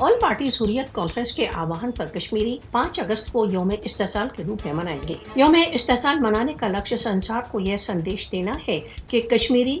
all party Hurriyat conference کے آواہن پر کشمیری پانچ اگست کو یوم استحصال کے روپ میں منائیں گے۔ یوم استحصال منانے کا لکش سنسار کو یہ سندیش دینا ہے کہ کشمیری،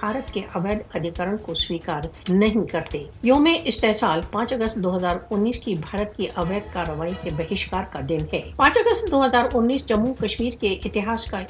بھارت کے اویدھ ادھیکرن کو سویکار نہیں کرتے۔ یوم استحصال پانچ اگست دو ہزار انیس کی بھارت کی اویدھ کارروائی کے بہشکار کا دن ہے۔ پانچ اگست دو ہزار انیس جموں کشمیر کے اتہاس کا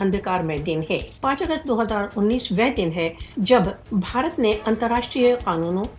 اندھکار میں دن ہے۔ پانچ اگست دو ہزار انیس وہ دن ہے جب بھارت نے قانونوں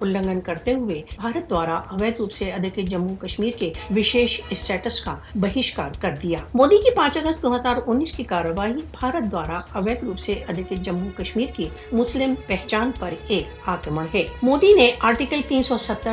النگن کرتے ہوئے بھارت دوارا اویدھ روپ سے ادھکت جموں کشمیر کے وشیش اسٹیٹس کا بہشکار کر دیا مودی کی پانچ اگست دو ہزار انیس کی کارروائی بھارت دوارا اویدھ روپ سے ادھکت جموں کشمیر کی مسلم پہچان پر ایک آکرمن ہے مودی نے آرٹیکل تین سو ستر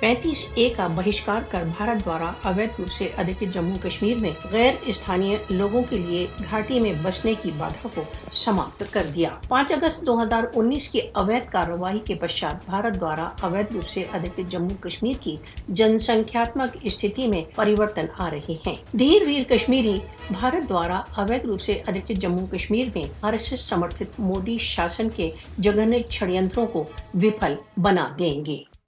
پینتیس اے کا بہشکار کر بھارت دوارا اویدھ روپ سے ادھکت جموں کشمیر میں غیر استھانیہ لوگوں کے لیے گھاٹی میں بسنے کی بادھا کو سماپت کر دیا پانچ اگست دو ہزار انیس کی اویدھ کارروائی کے پشچات بھارت دوارا اویدھ روپ سے ادھکت جموں کشمیر کی جن سنکھیاتمک استھتی میں پریورتن آ رہے ہیں۔ دھیر ویر کشمیری بھارت دوارا اویدھ روپ سے ادھکت جموں کشمیر میں آر ایس ایس سمرتھت مودی شاسن کے جگن چھڑینتروں کو وفل بنا دیں گے۔